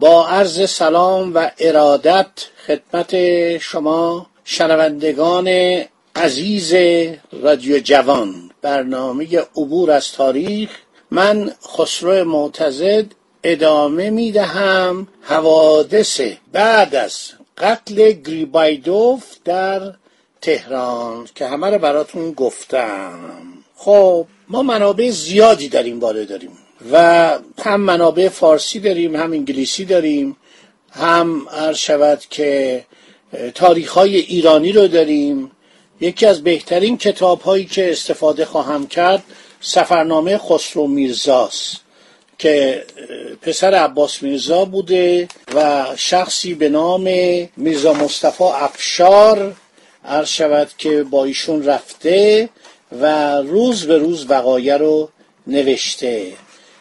با عرض سلام و ارادت خدمت شما شنوندگان عزیز رادیو جوان. برنامه عبور از تاریخ. من خسرو معتزد ادامه می دهم حوادث بعد از قتل گریبایدوف در تهران که همه رو براتون گفتم. خب ما منابع زیادی در این باره داریم. و هم منابع فارسی داریم هم انگلیسی داریم هم هر شود که تاریخ های ایرانی رو داریم. یکی از بهترین کتاب هایی که استفاده خواهم کرد سفرنامه خسرو میرزاست که پسر عباس میرزا بوده و شخصی به نام میرزا مصطفی افشار عرض شود که با ایشون رفته و روز به روز وقایع رو نوشته.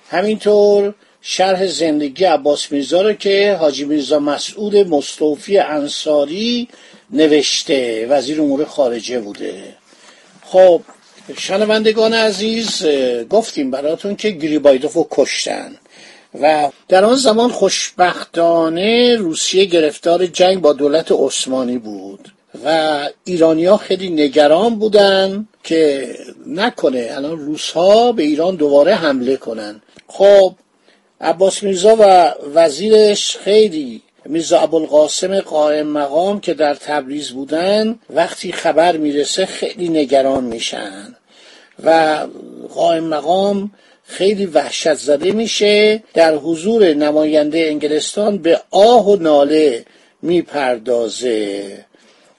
همینطور شرح زندگی عباس میرزا رو که حاجی میرزا مسعود مصطفی انصاری نوشته وزیر امور خارجه بوده. خب شنوندگان عزیز گفتیم براتون که گریبایدوف رو کشتن و در آن زمان خوشبختانه روسیه گرفتار جنگ با دولت عثمانی بود و ایرانیا خیلی نگران بودن که نکنه الان روس ها به ایران دوباره حمله کنن. خب عباس میرزا و وزیرش خیلی میرزا ابوالقاسم قائم مقام که در تبریز بودن وقتی خبر می‌رسه خیلی نگران میشن و قائم مقام خیلی وحشت زده میشه. در حضور نماینده انگلستان به آه و ناله می‌پردازه.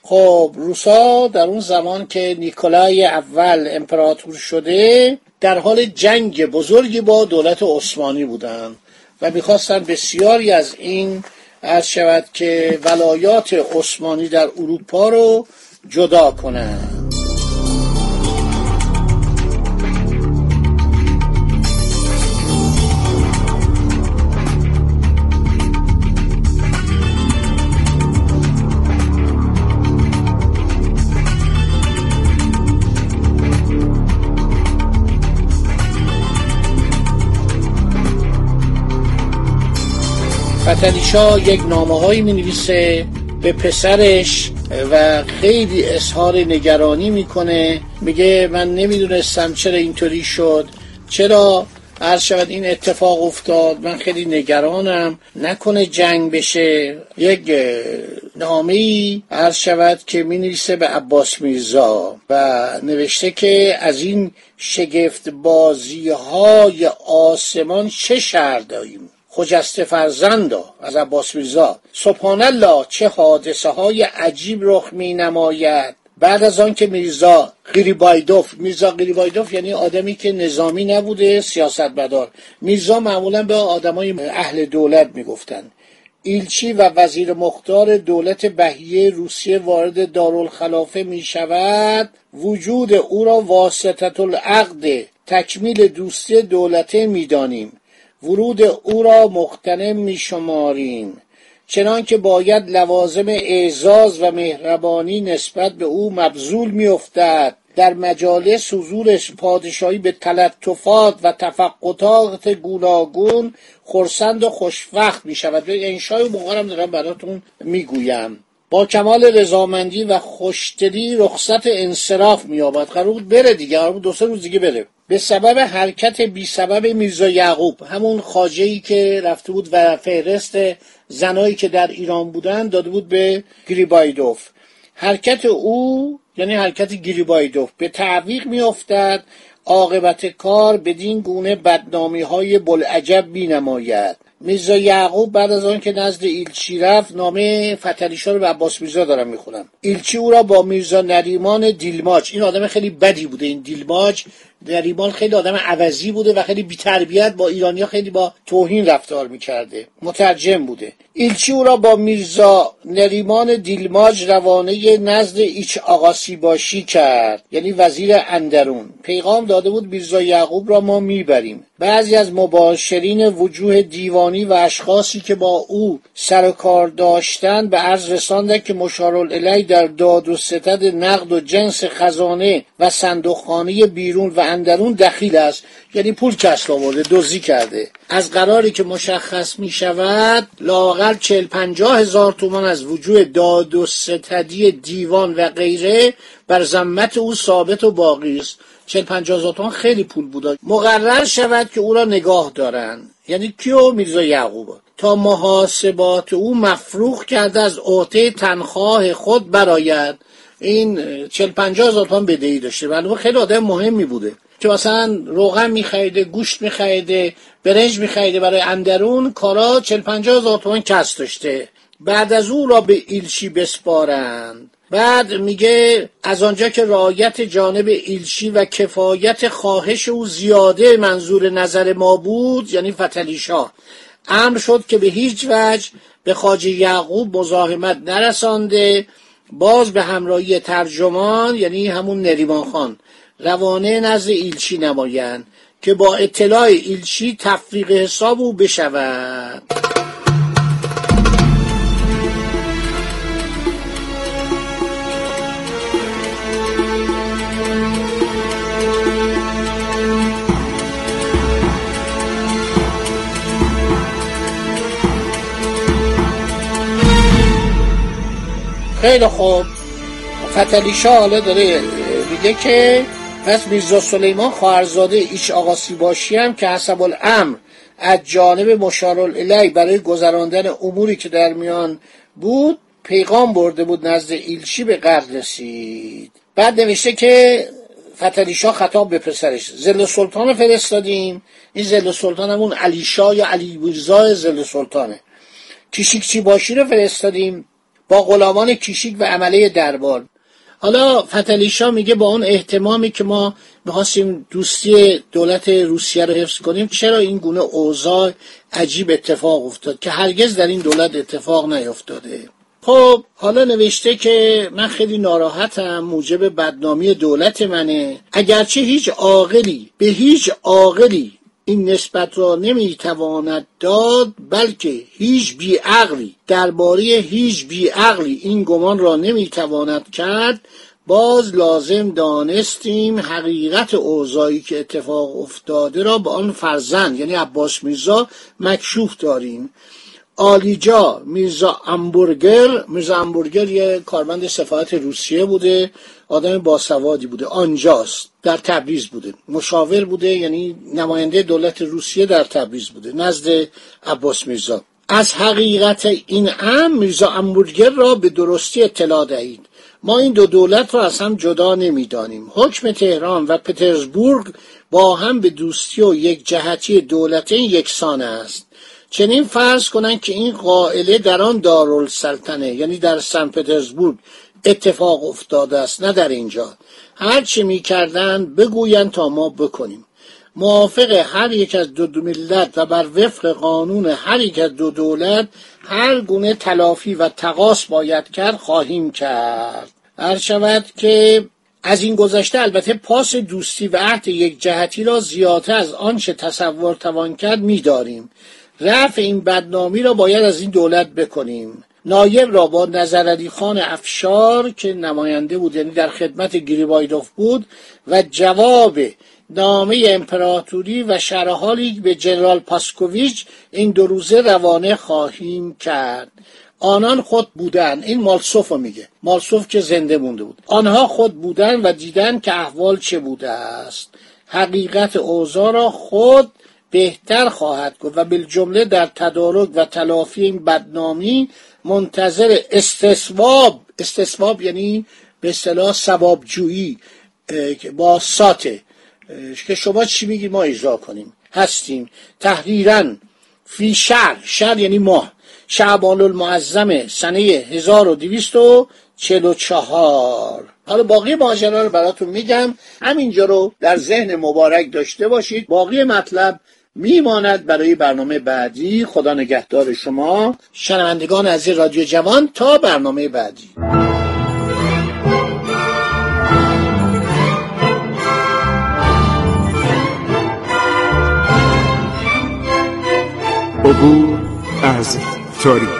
خب روسا در اون زمان که نیکولای اول امپراتور شده در حال جنگ بزرگی با دولت عثمانی بودند و می‌خواستن بسیاری از این از شود که ولایات عثمانی در اروپا رو جدا کنند. فتلیشا یک نامه هایی می نویسه به پسرش و خیلی اظهار نگرانی می‌کنه. میگه من نمی‌دونستم چرا اینطوری شد. چرا عرض شود این اتفاق افتاد؟ من خیلی نگرانم. نکنه جنگ بشه. یک نامه ای عرض شود که می نویسه به عباس میرزا و نوشته که از این شگفت بازی های آسمان چه شر داریم؟ خجسته فرزندا از عباس میرزا. سبحان الله چه حادثه های عجیب رخ می نماید بعد از آن که میرزا گریبایدوف میرزا گریبایدوف یعنی آدمی که نظامی نبوده سیاست بدار میرزا معمولا به آدمای اهل دولت می‌گفتن ایلچی و وزیر مختار دولت بهیه روسیه وارد دارالخلافه می شود وجود او را واسطت العقد تکمیل دوستی دولته می دانیم ورود او را مختنم می شماریم چنان که باید لوازم اعزاز و مهربانی نسبت به او مبذول می افتد در مجالس حضور پادشاهی به تلطفات و تفقطات گوناگون خرسند و خوشوقت می شود به انشای مقارم دارم براتون می گویم با کمال رضامندی و خوشدلی رخصت انصراف مییابد. قرار بود بره دیگه. قرار دو سه روز دیگه بره. به سبب حرکت بی سبب میرزا یعقوب همون خاجه که رفته بود و فهرست زنایی که در ایران بودن داده بود به گریبایدوف. حرکت او یعنی حرکت گریبایدوف به تعویق میافتد عاقبت کار بدین گونه بدنامی های بلعجب می نماید میرزا یعقوب بعد از آن که نزد ایلچی رفت نامه فتلیشا رو به عباس میرزا دارم می‌خونم. ایلچی او را با میرزا نریمان دیلماج این آدم خیلی بدی بوده این دیلماج نریمان خیلی آدم عوضی بوده و خیلی بیتربیت با ایرانیا خیلی با توهین رفتار می‌کرده. مترجم بوده. ایلچی او را با میرزا نریمان دیلماج روانه نزد ایچ آقاسی باشی کرد یعنی وزیر اندرون. پیغام داده بود میرزا یعقوب را ما می‌بریم. بعضی از مباشرین وجوه دیوانی و اشخاصی که با او سر کار داشتند به عرض رساندند که مشارالعلی در داد و ستد نقد و جنس خزانه و صندوقخانه بیرون و اندرون دخیل است. یعنی پول کسب آورده دزدی کرده. از قراری که مشخص می شود لاقل چل پنجاه هزار تومان از وجوه داد و ستدی دیوان و غیره بر زمت او ثابت و باقی است. چل پنجاه هزار تومان خیلی پول بود. مقرر شود که او را نگاه دارند. یعنی کیو؟ میرزا یعقوب. تا محاسبات او مفروخ کرده از عهده تنخواه خود براید این چل پنجاه هزار تومان بدهی داشته. ولی خیلی آدم مهمی بوده که مثلا روغن میخریده گوشت میخریده برنج میخریده. برای اندرون کارا چل پنجاه هزار تومان کس داشته. بعد از او را به ایلچی بسپارند. بعد میگه از آنجا که رعایت جانب ایلچی و کفایت خواهش او زیاده منظور نظر ما بود یعنی فتلیشا امر شد که به هیچ وجه به خاجه یعقوب مزاحمت نرسانده. باز به همراهی ترجمان یعنی همون نریمان خان روانه نزد ایلچی نمایند که با اطلاع ایلچی تفریق حساب او بشود. خیلی خوب. فتلی حالا داره میگه که پس میرزا سلیمان خواهرزاده ایش آقا سیباشی هم که حسب الامر از جانب مشارالعلی برای گذراندن اموری که در میان بود پیغام برده بود نزد ایلچی به قرد رسید. بعد نوشته که فتلیشا خطاب به پسرش زل سلطان فرستادیم. این زل سلطان همون علیشا یا علی بوزای زل سلطانه. کیشیکچی باشی رو فرستادیم. با غلامان کیشیک و عمله دربار. حالا فتلیشا میگه با اون احتمامی که ما می‌خواستیم دوستی دولت روسیه رو حفظ کنیم چرا این گونه اوضاع عجیب اتفاق افتاد که هرگز در این دولت اتفاق نیفتاده؟ خب حالا نوشته که من خیلی ناراحتم موجب بدنامی دولت منه. اگرچه هیچ عاقلی به هیچ عاقلی این نسبت را نمی‌تواند داد بلکه هیچ بیعقلی درباره هیچ بیعقلی این گمان را نمی‌تواند کرد. باز لازم دانستیم حقیقت اوضاعی که اتفاق افتاده را به آن فرزند یعنی عباس میرزا مکشوف داریم. آلیجا میرزا امبورگر. میرزا امبورگر یه کارمند سفارت روسیه بوده آدم باسوادی بوده آنجاست در تبریز بوده. مشاور بوده یعنی نماینده دولت روسیه در تبریز بوده نزد عباس میرزا. از حقیقت این ام میرزا امبورگر را به درستی اطلاع دهید. ما این دو دولت را از هم جدا نمی‌دانیم. حکم تهران و پترزبورگ با هم به دوستی و یک جهتی دولتین یکسان است. چنین فرض کنند که این قائله در آن دارالسلطنه یعنی در سن پترزبورگ اتفاق افتاده است نه در اینجا. هر چی می‌کردند بگویند تا ما بکنیم. موافق هر یک از دو, دو ملت و بر وفق قانون هر یک از دو دولت هر گونه تلافی و تقاس باید کرد خواهیم کرد. هر شود که از این گذشته البته پاس دوستی و عهد یک جهتی را زیادتر از آنچه تصور توان کرد میداریم. رفع این بدنامی را باید از این دولت بکنیم. نایب را با نظر خان افشار که نماینده بود یعنی در خدمت گریبایدوف بود و جواب نامه امپراتوری و شرحالی به جنرال پاسکوویچ این دو روزه روانه خواهیم کرد. آنان خود بودن. این مالسوف رو میگه. مالسوف که زنده مونده بود. آنها خود بودن و دیدن که احوال چه بوده است. حقیقت اوضاع را خود بهتر خواهد گفت و بالجمله در تدارک و تلافی این بدنامی منتظر استثواب استثواب یعنی به اصطلاح ثوابجویی با ساته که شما چی میگی؟ ما اجرا کنیم. هستیم. تحریرا فی شهر. شهر یعنی ماه. شعبان المعظم سنه 1244 حالا باقی ماجرا رو براتون میگم. همینجا رو در ذهن مبارک داشته باشید. باقی مطلب میماند برای برنامه بعدی. خدا نگهدار شما. شنوندگان از رادیو جوان تا برنامه بعدی. عبور از تاریخ.